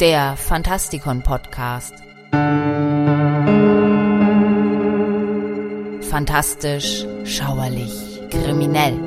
der Fantastikon Podcast. Fantastisch, schauerlich, kriminell.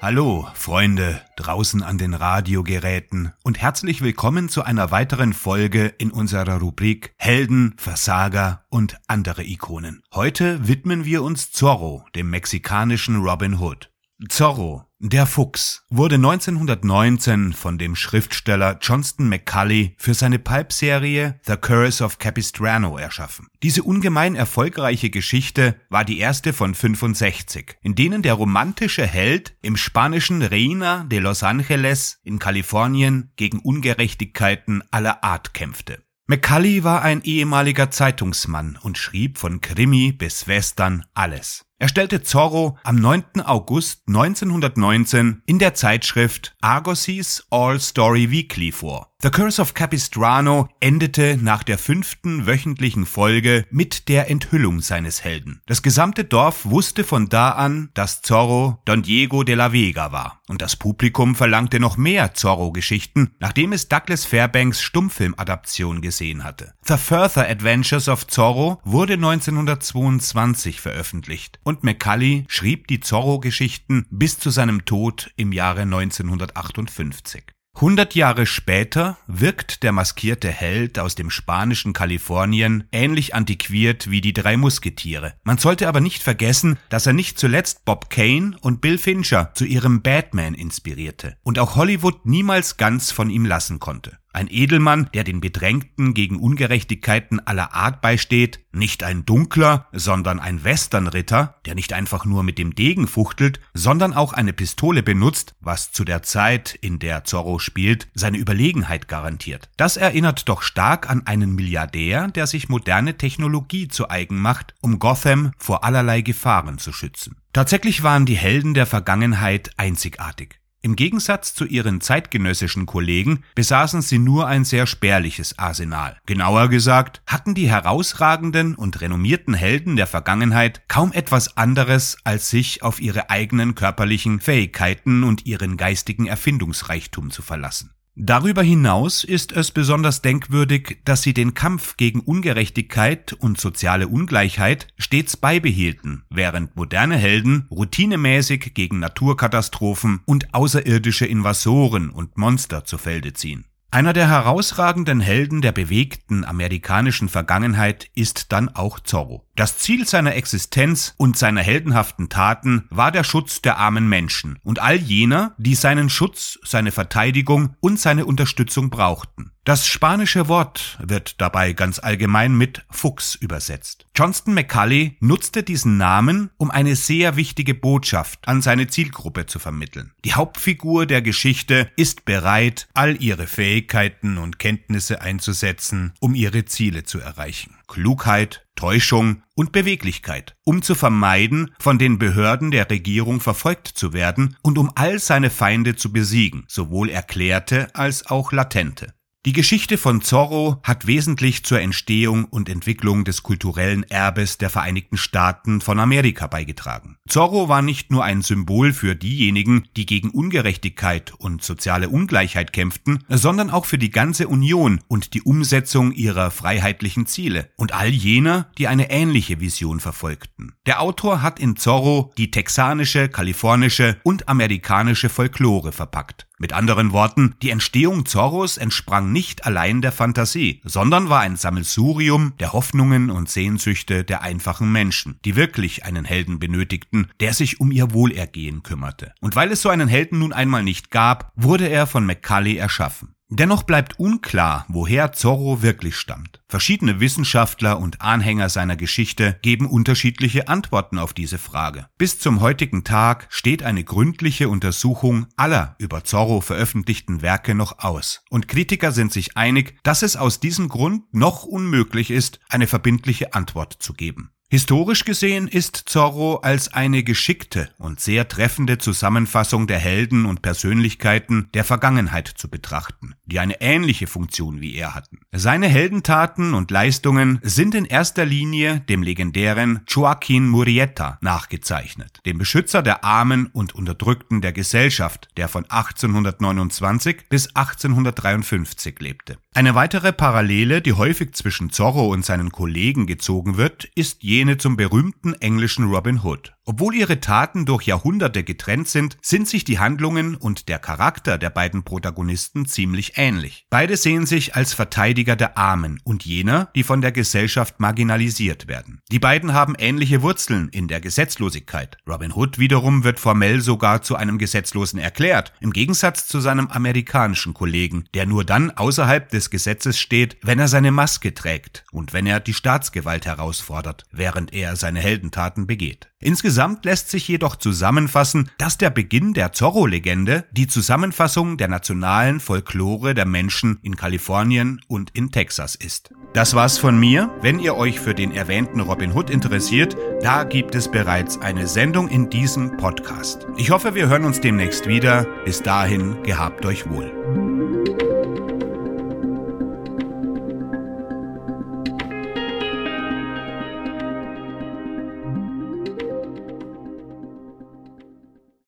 Hallo, Freunde draußen an den Radiogeräten und herzlich willkommen zu einer weiteren Folge in unserer Rubrik Helden, Versager und andere Ikonen. Heute widmen wir uns Zorro, dem mexikanischen Robin Hood. Zorro, der Fuchs, wurde 1919 von dem Schriftsteller Johnston McCulley für seine Pulp-Serie The Curse of Capistrano erschaffen. Diese ungemein erfolgreiche Geschichte war die erste von 65, in denen der romantische Held im spanischen Reina de Los Angeles in Kalifornien gegen Ungerechtigkeiten aller Art kämpfte. McCulley war ein ehemaliger Zeitungsmann und schrieb von Krimi bis Western alles. Er stellte Zorro am 9. August 1919 in der Zeitschrift Argosys All Story Weekly vor. The Curse of Capistrano endete nach der fünften wöchentlichen Folge mit der Enthüllung seines Helden. Das gesamte Dorf wusste von da an, dass Zorro Don Diego de la Vega war. Und das Publikum verlangte noch mehr Zorro-Geschichten, nachdem es Douglas Fairbanks Stummfilmadaption gesehen hatte. The Further Adventures of Zorro wurde 1922 veröffentlicht und McCulley schrieb die Zorro-Geschichten bis zu seinem Tod im Jahre 1958. Hundert Jahre später wirkt der maskierte Held aus dem spanischen Kalifornien ähnlich antiquiert wie die drei Musketiere. Man sollte aber nicht vergessen, dass er nicht zuletzt Bob Kane und Bill Fincher zu ihrem Batman inspirierte und auch Hollywood niemals ganz von ihm lassen konnte. Ein Edelmann, der den Bedrängten gegen Ungerechtigkeiten aller Art beisteht, nicht ein dunkler, sondern ein Westernritter, der nicht einfach nur mit dem Degen fuchtelt, sondern auch eine Pistole benutzt, was zu der Zeit, in der Zorro spielt, seine Überlegenheit garantiert. Das erinnert doch stark an einen Milliardär, der sich moderne Technologie zu eigen macht, um Gotham vor allerlei Gefahren zu schützen. Tatsächlich waren die Helden der Vergangenheit einzigartig. Im Gegensatz zu ihren zeitgenössischen Kollegen besaßen sie nur ein sehr spärliches Arsenal. Genauer gesagt hatten die herausragenden und renommierten Helden der Vergangenheit kaum etwas anderes, als sich auf ihre eigenen körperlichen Fähigkeiten und ihren geistigen Erfindungsreichtum zu verlassen. Darüber hinaus ist es besonders denkwürdig, dass sie den Kampf gegen Ungerechtigkeit und soziale Ungleichheit stets beibehielten, während moderne Helden routinemäßig gegen Naturkatastrophen und außerirdische Invasoren und Monster zu Felde ziehen. Einer der herausragenden Helden der bewegten amerikanischen Vergangenheit ist dann auch Zorro. Das Ziel seiner Existenz und seiner heldenhaften Taten war der Schutz der armen Menschen und all jener, die seinen Schutz, seine Verteidigung und seine Unterstützung brauchten. Das spanische Wort wird dabei ganz allgemein mit Fuchs übersetzt. Johnston McCulley nutzte diesen Namen, um eine sehr wichtige Botschaft an seine Zielgruppe zu vermitteln. Die Hauptfigur der Geschichte ist bereit, all ihre Fähigkeiten und Kenntnisse einzusetzen, um ihre Ziele zu erreichen. Klugheit, Täuschung und Beweglichkeit, um zu vermeiden, von den Behörden der Regierung verfolgt zu werden und um all seine Feinde zu besiegen, sowohl erklärte als auch latente. Die Geschichte von Zorro hat wesentlich zur Entstehung und Entwicklung des kulturellen Erbes der Vereinigten Staaten von Amerika beigetragen. Zorro war nicht nur ein Symbol für diejenigen, die gegen Ungerechtigkeit und soziale Ungleichheit kämpften, sondern auch für die ganze Union und die Umsetzung ihrer freiheitlichen Ziele und all jener, die eine ähnliche Vision verfolgten. Der Autor hat in Zorro die texanische, kalifornische und amerikanische Folklore verpackt. Mit anderen Worten, die Entstehung Zorros entsprang nicht allein der Fantasie, sondern war ein Sammelsurium der Hoffnungen und Sehnsüchte der einfachen Menschen, die wirklich einen Helden benötigten, der sich um ihr Wohlergehen kümmerte. Und weil es so einen Helden nun einmal nicht gab, wurde er von Macaulay erschaffen. Dennoch bleibt unklar, woher Zorro wirklich stammt. Verschiedene Wissenschaftler und Anhänger seiner Geschichte geben unterschiedliche Antworten auf diese Frage. Bis zum heutigen Tag steht eine gründliche Untersuchung aller über Zorro veröffentlichten Werke noch aus. Und Kritiker sind sich einig, dass es aus diesem Grund noch unmöglich ist, eine verbindliche Antwort zu geben. Historisch gesehen ist Zorro als eine geschickte und sehr treffende Zusammenfassung der Helden und Persönlichkeiten der Vergangenheit zu betrachten, die eine ähnliche Funktion wie er hatten. Seine Heldentaten und Leistungen sind in erster Linie dem legendären Joaquin Murrieta nachgezeichnet, dem Beschützer der Armen und Unterdrückten der Gesellschaft, der von 1829 bis 1853 lebte. Eine weitere Parallele, die häufig zwischen Zorro und seinen Kollegen gezogen wird, ist jene zum berühmten englischen Robin Hood. Obwohl ihre Taten durch Jahrhunderte getrennt sind, sind sich die Handlungen und der Charakter der beiden Protagonisten ziemlich ähnlich. Beide sehen sich als Verteidiger der Armen und jener, die von der Gesellschaft marginalisiert werden. Die beiden haben ähnliche Wurzeln in der Gesetzlosigkeit. Robin Hood wiederum wird formell sogar zu einem Gesetzlosen erklärt, im Gegensatz zu seinem amerikanischen Kollegen, der nur dann außerhalb des Gesetzes steht, wenn er seine Maske trägt und wenn er die Staatsgewalt herausfordert, während er seine Heldentaten begeht. Insgesamt lässt sich jedoch zusammenfassen, dass der Beginn der Zorro-Legende die Zusammenfassung der nationalen Folklore der Menschen in Kalifornien und in Texas ist. Das war's von mir. Wenn ihr euch für den erwähnten Robin Hood interessiert, da gibt es bereits eine Sendung in diesem Podcast. Ich hoffe, wir hören uns demnächst wieder. Bis dahin, gehabt euch wohl.